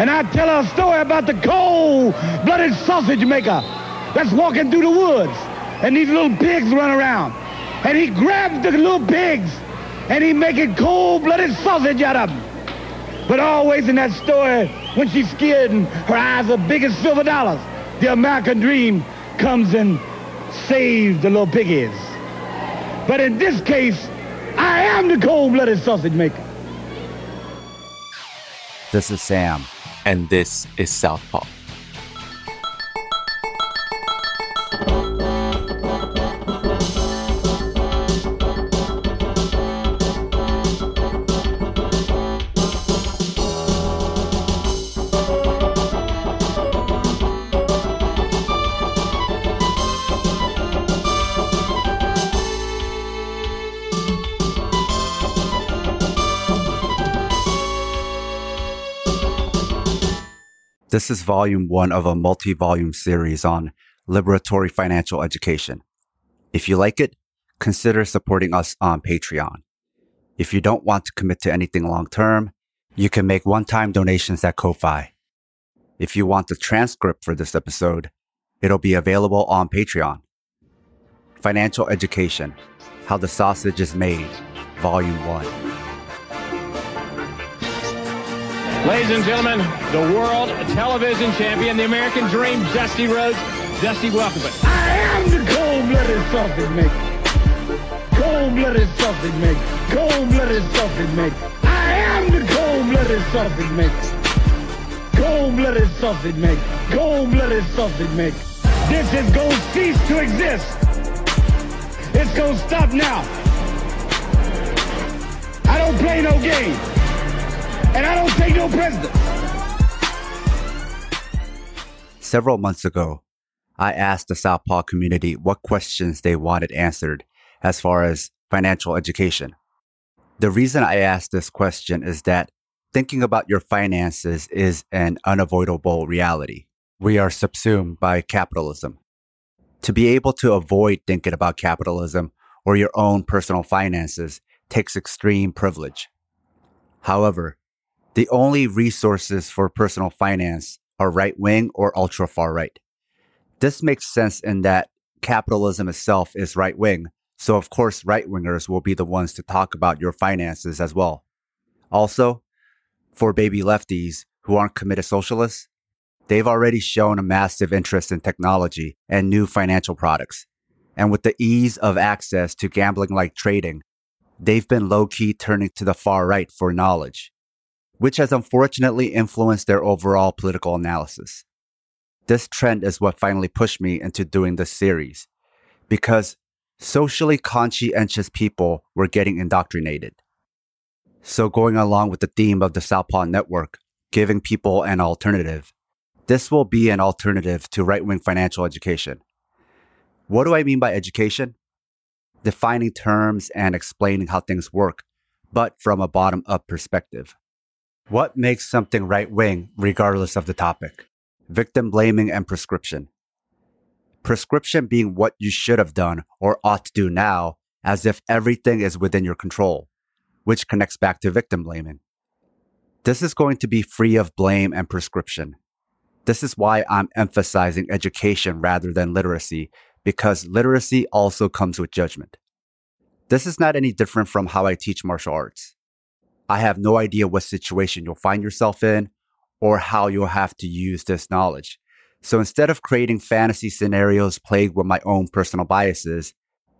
And I tell her a story about the cold-blooded sausage maker that's walking through the woods. And these little pigs run around. And he grabs the little pigs and he making cold-blooded sausage out of them. But always in that story, when she's scared and her eyes are big as silver dollars, the American dream comes and saves the little piggies. But in this case, I am the cold-blooded sausage maker. This is Sam. And this is Southpaw. This is volume one of a multi volume series on liberatory financial education. If you like it, consider supporting us on Patreon. If you don't want to commit to anything long term, you can make one time donations at Ko-Fi. If you want the transcript for this episode, it'll be available on Patreon. Financial Education How the Sausage is Made, Volume 1. Ladies and gentlemen, the world television champion, the American dream, Dusty Rhodes. Dusty, welcome. I am the cold-blooded sausage maker. Cold-blooded sausage maker. Cold-blooded sausage maker. I am the cold-blooded sausage maker. Cold-blooded sausage maker. Cold-blooded sausage maker. This is going to cease to exist. It's going to stop now. I don't play no game and I don't take no prisoners. Several months ago, I asked the Southpaw community what questions they wanted answered as far as financial education. The reason I asked this question is that thinking about your finances is an unavoidable reality. We are subsumed by capitalism. To be able to avoid thinking about capitalism or your own personal finances takes extreme privilege. However, the only resources for personal finance are right wing or ultra far right. This makes sense in that capitalism itself is right wing. So, of course, right wingers will be the ones to talk about your finances as well. Also, for baby lefties who aren't committed socialists, they've already shown a massive interest in technology and new financial products. And with the ease of access to gambling like trading, they've been low key turning to the far right for knowledge which has unfortunately influenced their overall political analysis. This trend is what finally pushed me into doing this series, because socially conscientious people were getting indoctrinated. So, going along with the theme of the Southpaw Network, giving people an alternative, this will be an alternative to right wing financial education. What do I mean by education? Defining terms and explaining how things work, but from a bottom up perspective. What makes something right wing, regardless of the topic? Victim blaming and prescription. Prescription being what you should have done or ought to do now, as if everything is within your control, which connects back to victim blaming. This is going to be free of blame and prescription. This is why I'm emphasizing education rather than literacy, because literacy also comes with judgment. This is not any different from how I teach martial arts. I have no idea what situation you'll find yourself in or how you'll have to use this knowledge. So instead of creating fantasy scenarios plagued with my own personal biases,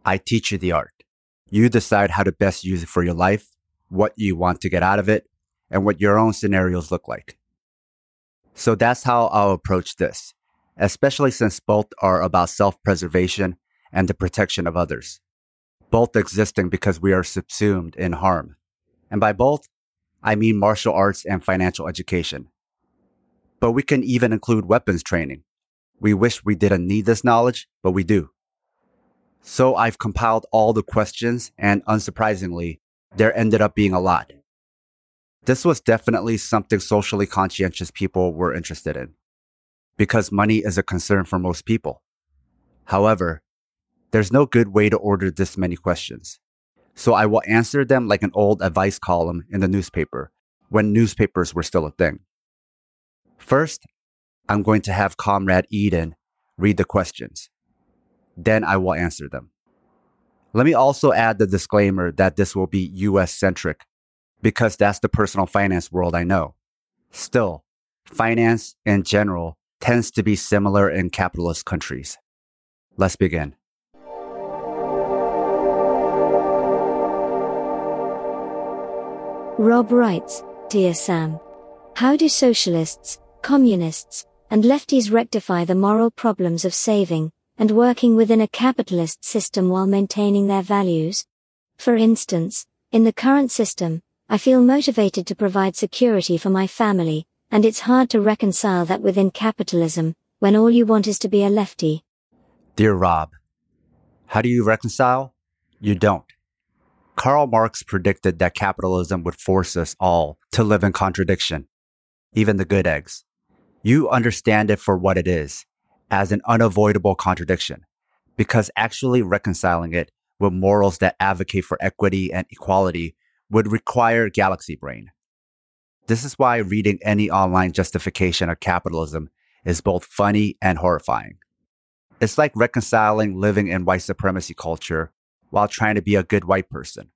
I teach you the art. You decide how to best use it for your life, what you want to get out of it, and what your own scenarios look like. So that's how I'll approach this, especially since both are about self preservation and the protection of others, both existing because we are subsumed in harm. And by both, I mean martial arts and financial education. But we can even include weapons training. We wish we didn't need this knowledge, but we do. So I've compiled all the questions, and unsurprisingly, there ended up being a lot. This was definitely something socially conscientious people were interested in, because money is a concern for most people. However, there's no good way to order this many questions. So I will answer them like an old advice column in the newspaper when newspapers were still a thing. First, I'm going to have Comrade Eden read the questions. Then I will answer them. Let me also add the disclaimer that this will be US centric because that's the personal finance world I know. Still, finance in general tends to be similar in capitalist countries. Let's begin. Rob writes Dear Sam, how do socialists, communists, and lefties rectify the moral problems of saving and working within a capitalist system while maintaining their values? For instance, in the current system, I feel motivated to provide security for my family, and it's hard to reconcile that within capitalism, when all you want is to be a lefty. Dear Rob, how do you reconcile? You don't. Karl Marx predicted that capitalism would force us all to live in contradiction, even the good eggs. You understand it for what it is, as an unavoidable contradiction, because actually reconciling it with morals that advocate for equity and equality would require galaxy brain. This is why reading any online justification of capitalism is both funny and horrifying. It's like reconciling living in white supremacy culture while trying to be a good white person.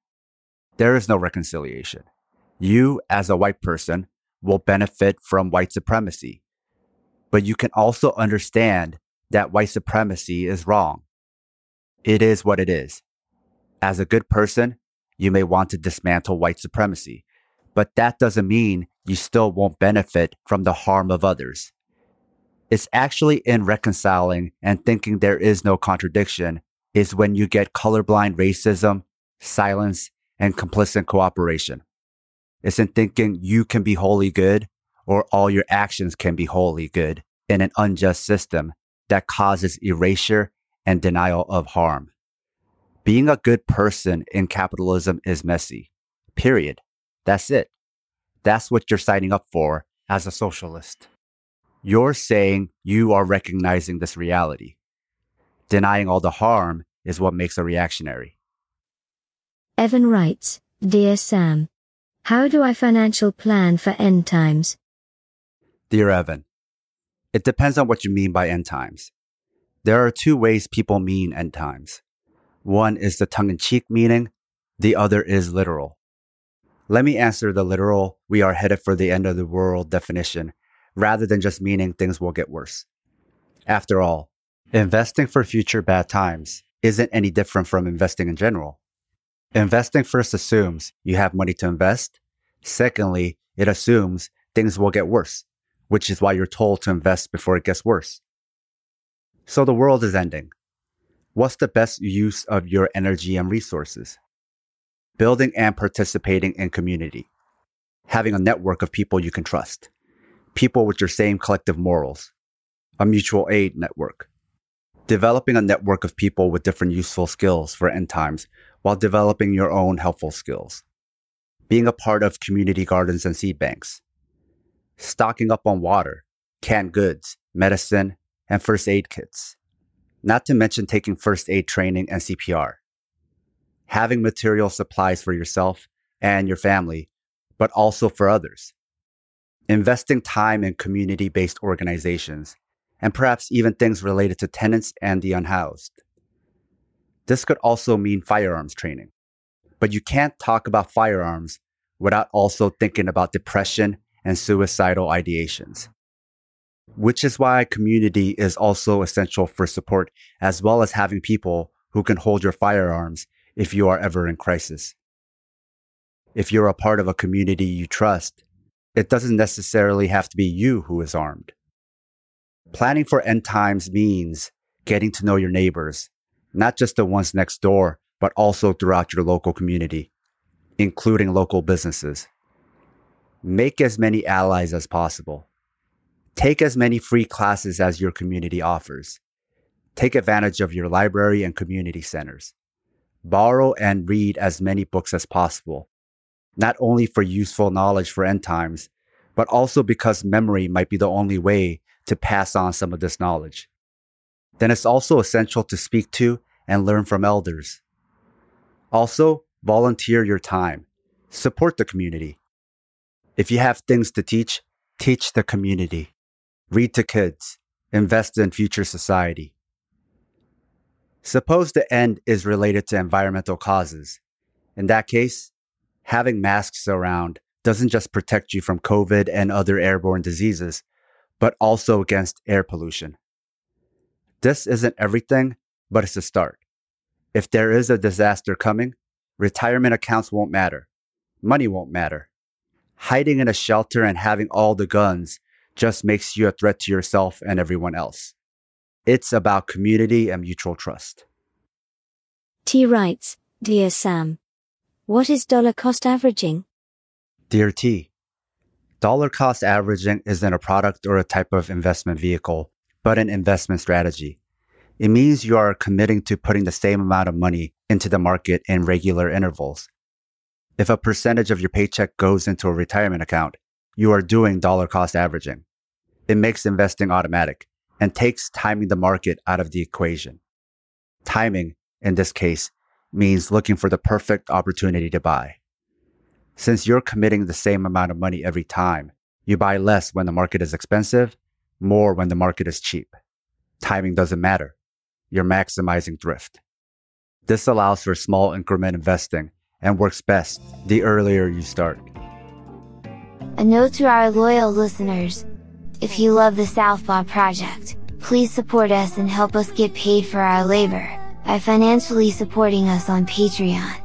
There is no reconciliation. You, as a white person, will benefit from white supremacy. But you can also understand that white supremacy is wrong. It is what it is. As a good person, you may want to dismantle white supremacy, but that doesn't mean you still won't benefit from the harm of others. It's actually in reconciling and thinking there is no contradiction is when you get colorblind racism, silence, and complicit cooperation. It's in thinking you can be wholly good or all your actions can be wholly good in an unjust system that causes erasure and denial of harm. Being a good person in capitalism is messy. Period. That's it. That's what you're signing up for as a socialist. You're saying you are recognizing this reality. Denying all the harm is what makes a reactionary. Evan writes, Dear Sam, how do I financial plan for end times? Dear Evan, it depends on what you mean by end times. There are two ways people mean end times. One is the tongue in cheek meaning, the other is literal. Let me answer the literal, we are headed for the end of the world definition, rather than just meaning things will get worse. After all, investing for future bad times isn't any different from investing in general. Investing first assumes you have money to invest. Secondly, it assumes things will get worse, which is why you're told to invest before it gets worse. So the world is ending. What's the best use of your energy and resources? Building and participating in community. Having a network of people you can trust. People with your same collective morals. A mutual aid network. Developing a network of people with different useful skills for end times while developing your own helpful skills. Being a part of community gardens and seed banks. Stocking up on water, canned goods, medicine, and first aid kits not to mention taking first aid training and CPR. Having material supplies for yourself and your family, but also for others. Investing time in community based organizations, and perhaps even things related to tenants and the unhoused. This could also mean firearms training. But you can't talk about firearms without also thinking about depression and suicidal ideations which is why community is also essential for support, as well as having people who can hold your firearms if you are ever in crisis. If you're a part of a community you trust, it doesn't necessarily have to be you who is armed. Planning for end times means getting to know your neighbors, not just the ones next door, but also throughout your local community, including local businesses. Make as many allies as possible Take as many free classes as your community offers. Take advantage of your library and community centers. Borrow and read as many books as possible, not only for useful knowledge for end times, but also because memory might be the only way to pass on some of this knowledge. Then it's also essential to speak to and learn from elders. Also, volunteer your time. Support the community. If you have things to teach, teach the community. read to kids, invest in future society. Suppose the end is related to environmental causes. In that case, having masks around doesn't just protect you from COVID and other airborne diseases, but also against air pollution. This isn't everything, but it's a start. If there is a disaster coming, retirement accounts won't matter. Money won't matter. Hiding in a shelter and having all the guns just makes you a threat to yourself and everyone else. It's about community and mutual trust. T writes, Dear Sam, what is dollar cost averaging? Dear T, dollar cost averaging isn't a product or a type of investment vehicle, but an investment strategy. It means you are committing to putting the same amount of money into the market in regular intervals. If a percentage of your paycheck goes into a retirement account, you are doing dollar cost averaging. It makes investing automatic and takes timing the market out of the equation. Timing, in this case, means looking for the perfect opportunity to buy. Since you're committing the same amount of money every time, you buy less when the market is expensive, more when the market is cheap. Timing doesn't matter. You're maximizing thrift. This allows for small increment investing and works best the earlier you start. A note to our loyal listeners. If you love the Southpaw project, please support us and help us get paid for our labor, by financially supporting us on Patreon.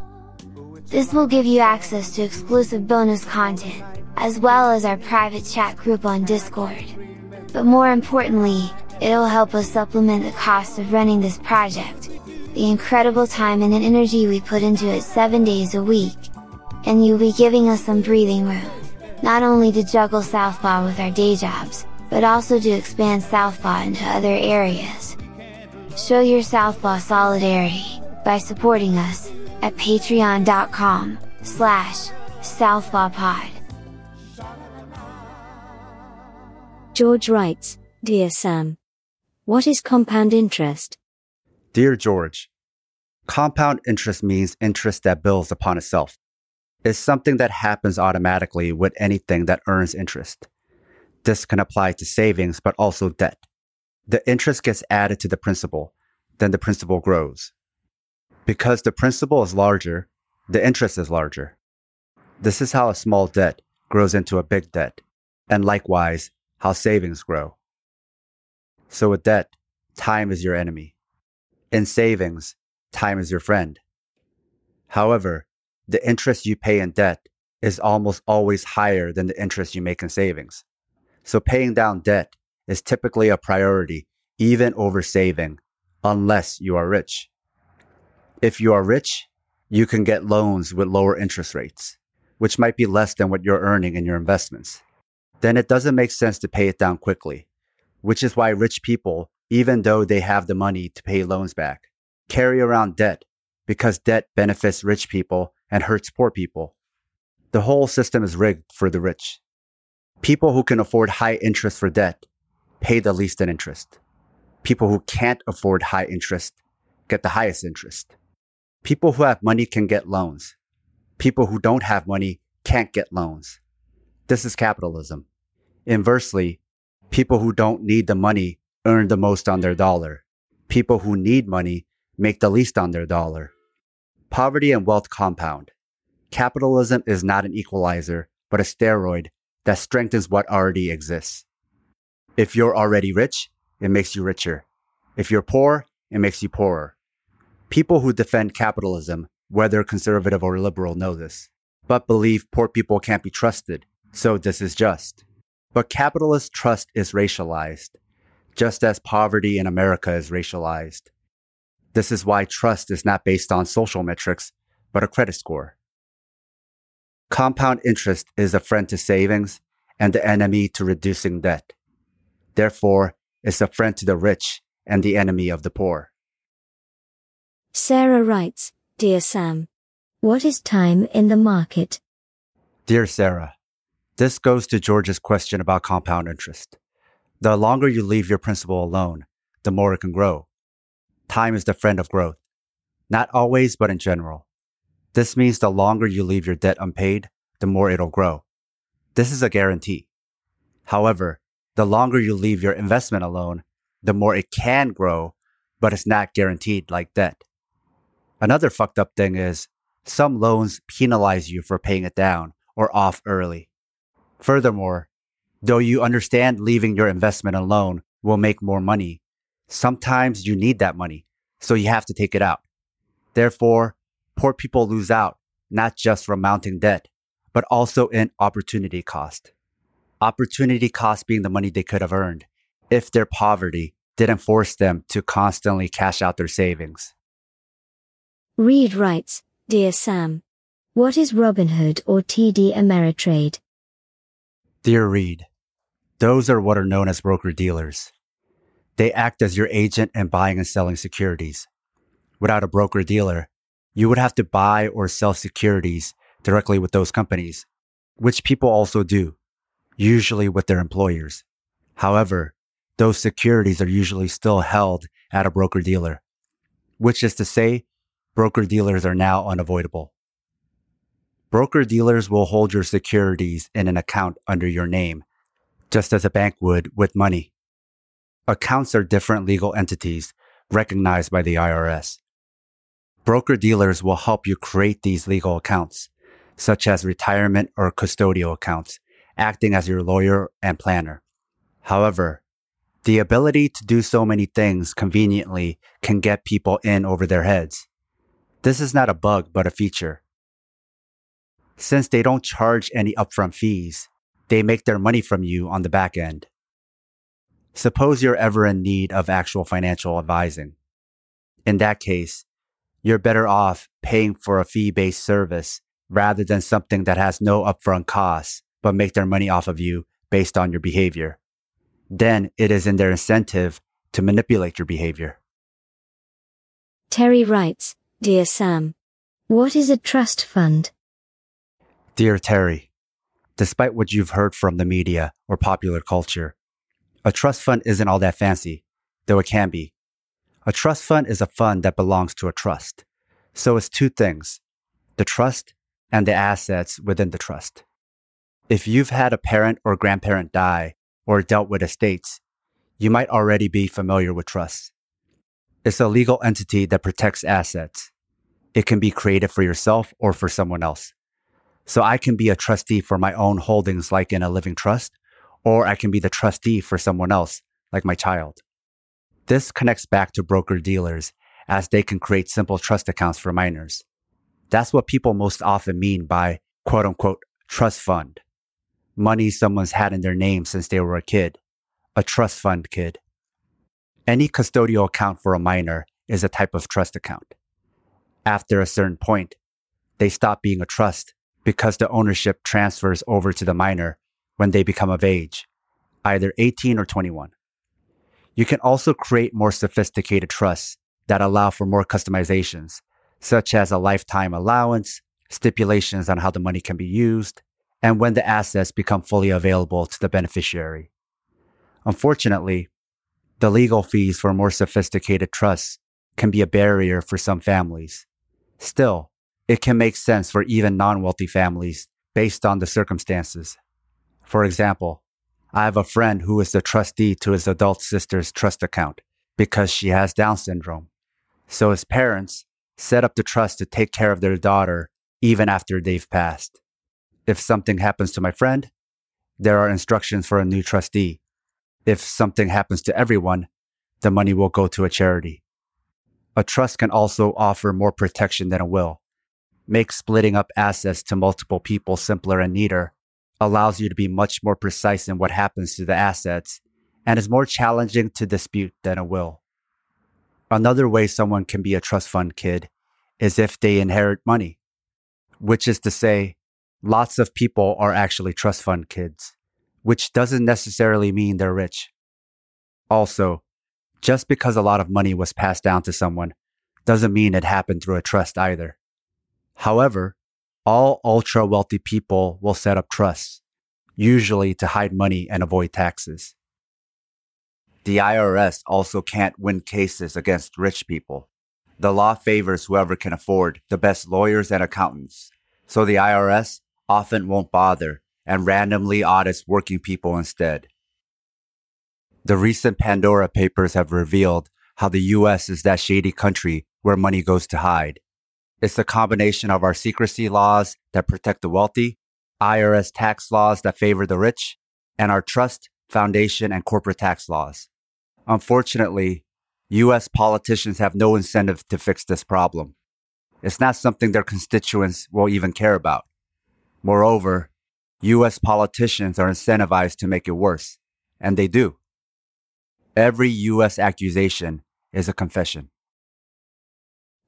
This will give you access to exclusive bonus content, as well as our private chat group on Discord. But more importantly, it'll help us supplement the cost of running this project, the incredible time and energy we put into it 7 days a week, and you'll be giving us some breathing room, not only to juggle Southpaw with our day jobs, but also to expand Southpaw into other areas. Show your Southpaw solidarity, by supporting us, at patreon.com, slash, southpawpod. George writes, Dear Sam. What is compound interest? Dear George, compound interest means interest that builds upon itself. It's something that happens automatically with anything that earns interest. This can apply to savings, but also debt. The interest gets added to the principal, then the principal grows. Because the principal is larger, the interest is larger. This is how a small debt grows into a big debt, and likewise, how savings grow. So with debt, time is your enemy. In savings, time is your friend. However, the interest you pay in debt is almost always higher than the interest you make in savings. So paying down debt is typically a priority even over saving, unless you are rich. If you are rich, you can get loans with lower interest rates, which might be less than what you're earning in your investments. Then it doesn't make sense to pay it down quickly, which is why rich people, even though they have the money to pay loans back, carry around debt because debt benefits rich people and hurts poor people. The whole system is rigged for the rich. People who can afford high interest for debt pay the least in interest. People who can't afford high interest get the highest interest. People who have money can get loans. People who don't have money can't get loans. This is capitalism. Inversely, people who don't need the money earn the most on their dollar. People who need money make the least on their dollar. Poverty and wealth compound. Capitalism is not an equalizer, but a steroid that strengthens what already exists. If you're already rich, it makes you richer. If you're poor, it makes you poorer. People who defend capitalism, whether conservative or liberal, know this, but believe poor people can't be trusted, so this is just. But capitalist trust is racialized, just as poverty in America is racialized. This is why trust is not based on social metrics, but a credit score. Compound interest is a friend to savings and the enemy to reducing debt. Therefore, it's a friend to the rich and the enemy of the poor. Sarah writes, Dear Sam. What is time in the market? Dear Sarah, this goes to George's question about compound interest. The longer you leave your principal alone, the more it can grow. Time is the friend of growth. Not always, but in general. This means the longer you leave your debt unpaid, the more it'll grow. This is a guarantee. However, the longer you leave your investment alone, the more it can grow, but it's not guaranteed like debt. Another fucked up thing is some loans penalize you for paying it down or off early. Furthermore, though you understand leaving your investment alone will make more money, sometimes you need that money, so you have to take it out. Therefore, poor people lose out not just from mounting debt, but also in opportunity cost. Opportunity cost being the money they could have earned if their poverty didn't force them to constantly cash out their savings. Reed writes, Dear Sam, what is Robinhood or TD Ameritrade? Dear Reed, those are what are known as broker dealers. They act as your agent in buying and selling securities. Without a broker dealer, you would have to buy or sell securities directly with those companies, which people also do, usually with their employers. However, those securities are usually still held at a broker dealer, which is to say, broker dealers are now unavoidable. Broker dealers will hold your securities in an account under your name, just as a bank would with money. Accounts are different legal entities recognized by the IRS. Broker dealers will help you create these legal accounts, such as retirement or custodial accounts, acting as your lawyer and planner. However, the ability to do so many things conveniently can get people in over their heads. This is not a bug, but a feature. Since they don't charge any upfront fees, they make their money from you on the back end. Suppose you're ever in need of actual financial advising. In that case, you're better off paying for a fee based service rather than something that has no upfront costs, but make their money off of you based on your behavior. Then it is in their incentive to manipulate your behavior. Terry writes, Dear Sam, what is a trust fund? Dear Terry, despite what you've heard from the media or popular culture, a trust fund isn't all that fancy, though it can be. A trust fund is a fund that belongs to a trust. So it's two things the trust and the assets within the trust. If you've had a parent or grandparent die or dealt with estates, you might already be familiar with trusts. It's a legal entity that protects assets. It can be created for yourself or for someone else. So I can be a trustee for my own holdings, like in a living trust, or I can be the trustee for someone else, like my child. This connects back to broker dealers as they can create simple trust accounts for minors. That's what people most often mean by quote unquote trust fund. Money someone's had in their name since they were a kid. A trust fund kid. Any custodial account for a minor is a type of trust account. After a certain point, they stop being a trust because the ownership transfers over to the minor when they become of age, either 18 or 21. You can also create more sophisticated trusts that allow for more customizations, such as a lifetime allowance, stipulations on how the money can be used, and when the assets become fully available to the beneficiary. Unfortunately, the legal fees for more sophisticated trusts can be a barrier for some families. Still, it can make sense for even non wealthy families based on the circumstances. For example, I have a friend who is the trustee to his adult sister's trust account because she has Down syndrome. So his parents set up the trust to take care of their daughter even after they've passed. If something happens to my friend, there are instructions for a new trustee. If something happens to everyone, the money will go to a charity. A trust can also offer more protection than a will make splitting up assets to multiple people simpler and neater, allows you to be much more precise in what happens to the assets, and is more challenging to dispute than a will. Another way someone can be a trust fund kid is if they inherit money, which is to say, lots of people are actually trust fund kids, which doesn't necessarily mean they're rich. Also, just because a lot of money was passed down to someone doesn't mean it happened through a trust either. However, all ultra wealthy people will set up trusts, usually to hide money and avoid taxes. The IRS also can't win cases against rich people. The law favors whoever can afford the best lawyers and accountants. So the IRS often won't bother and randomly audits working people instead. The recent Pandora papers have revealed how the US is that shady country where money goes to hide. It's the combination of our secrecy laws that protect the wealthy, IRS tax laws that favor the rich, and our trust, foundation, and corporate tax laws. Unfortunately, US politicians have no incentive to fix this problem. It's not something their constituents will even care about. Moreover, US politicians are incentivized to make it worse, and they do. Every US accusation is a confession.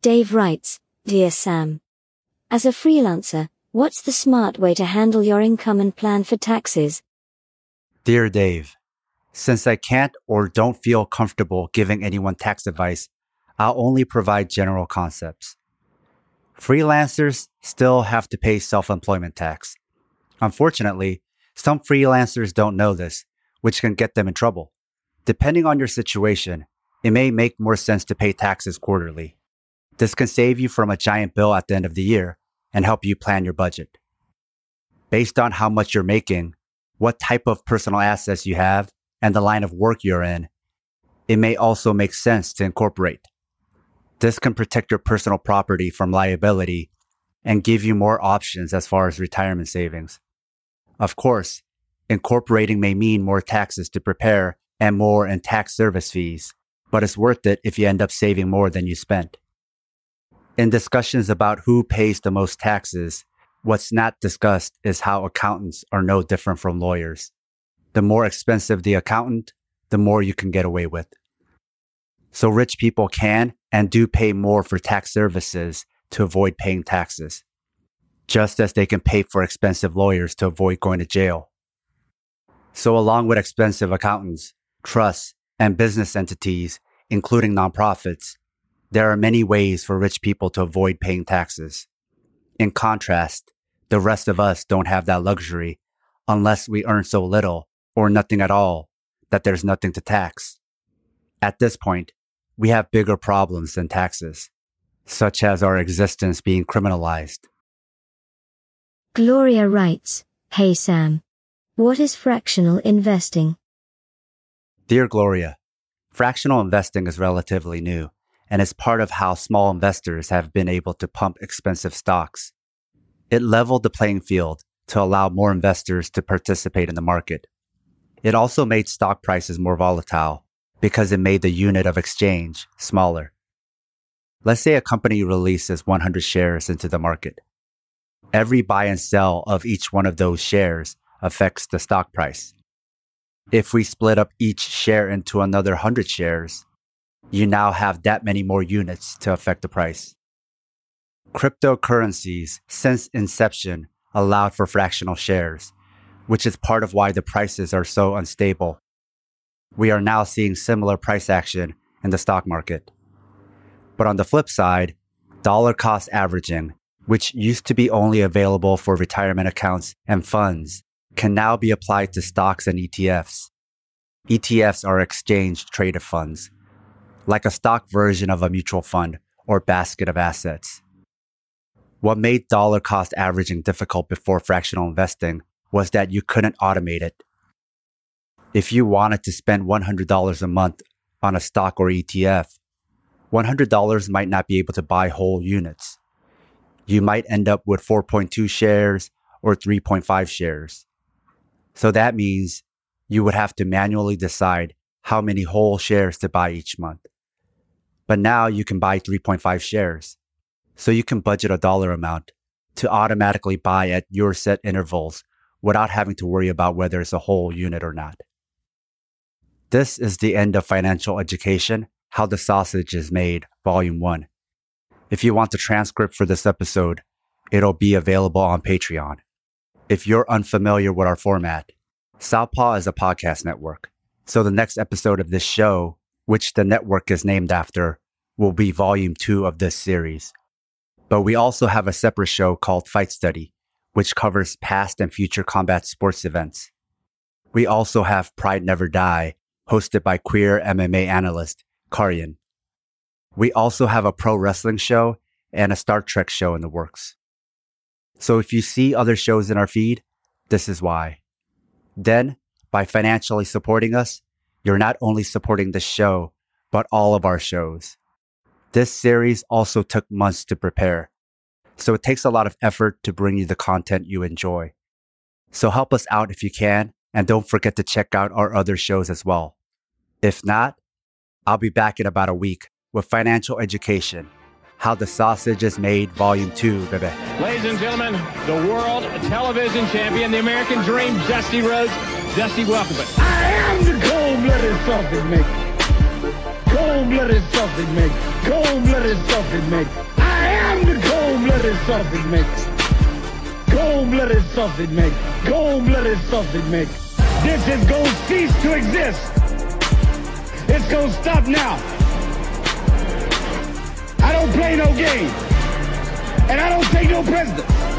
Dave writes, Dear Sam. As a freelancer, what's the smart way to handle your income and plan for taxes? Dear Dave, since I can't or don't feel comfortable giving anyone tax advice, I'll only provide general concepts. Freelancers still have to pay self employment tax. Unfortunately, some freelancers don't know this, which can get them in trouble. Depending on your situation, it may make more sense to pay taxes quarterly. This can save you from a giant bill at the end of the year and help you plan your budget. Based on how much you're making, what type of personal assets you have, and the line of work you're in, it may also make sense to incorporate. This can protect your personal property from liability and give you more options as far as retirement savings. Of course, incorporating may mean more taxes to prepare and more in tax service fees, but it's worth it if you end up saving more than you spent. In discussions about who pays the most taxes, what's not discussed is how accountants are no different from lawyers. The more expensive the accountant, the more you can get away with. So rich people can and do pay more for tax services to avoid paying taxes, just as they can pay for expensive lawyers to avoid going to jail. So along with expensive accountants, trusts, and business entities, including nonprofits, there are many ways for rich people to avoid paying taxes. In contrast, the rest of us don't have that luxury unless we earn so little or nothing at all that there's nothing to tax. At this point, we have bigger problems than taxes, such as our existence being criminalized. Gloria writes, Hey Sam. What is fractional investing? Dear Gloria, fractional investing is relatively new and is part of how small investors have been able to pump expensive stocks. It leveled the playing field to allow more investors to participate in the market. It also made stock prices more volatile because it made the unit of exchange smaller. Let's say a company releases 100 shares into the market. Every buy and sell of each one of those shares affects the stock price. If we split up each share into another 100 shares, you now have that many more units to affect the price. Cryptocurrencies, since inception, allowed for fractional shares, which is part of why the prices are so unstable. We are now seeing similar price action in the stock market. But on the flip side, dollar cost averaging, which used to be only available for retirement accounts and funds, can now be applied to stocks and ETFs. ETFs are exchange traded funds, like a stock version of a mutual fund or basket of assets. What made dollar cost averaging difficult before fractional investing was that you couldn't automate it. If you wanted to spend $100 a month on a stock or ETF, $100 might not be able to buy whole units. You might end up with 4.2 shares or 3.5 shares. So that means you would have to manually decide how many whole shares to buy each month. But now you can buy 3.5 shares. So you can budget a dollar amount to automatically buy at your set intervals without having to worry about whether it's a whole unit or not. This is the end of financial education How the Sausage is Made, Volume 1. If you want the transcript for this episode, it'll be available on Patreon. If you're unfamiliar with our format, Southpaw is a podcast network. So the next episode of this show, which the network is named after, will be volume two of this series. But we also have a separate show called Fight Study, which covers past and future combat sports events. We also have Pride Never Die, hosted by queer MMA analyst Karyan. We also have a pro wrestling show and a Star Trek show in the works. So if you see other shows in our feed, this is why. Then, by financially supporting us, you're not only supporting the show, but all of our shows. This series also took months to prepare, so it takes a lot of effort to bring you the content you enjoy. So help us out if you can, and don't forget to check out our other shows as well. If not, I'll be back in about a week with financial education. How the Sausage is Made, Volume 2, baby. Ladies and gentlemen, the world television champion, the American dream, Dusty Rhodes. Dusty, welcome. I am the cold-blooded sausage maker. Cold-blooded sausage maker. Cold-blooded sausage maker. I am the cold-blooded sausage maker. Cold-blooded sausage maker. Cold-blooded sausage maker. This is going to cease to exist. It's going to stop now. I don't play no game. And I don't take no president.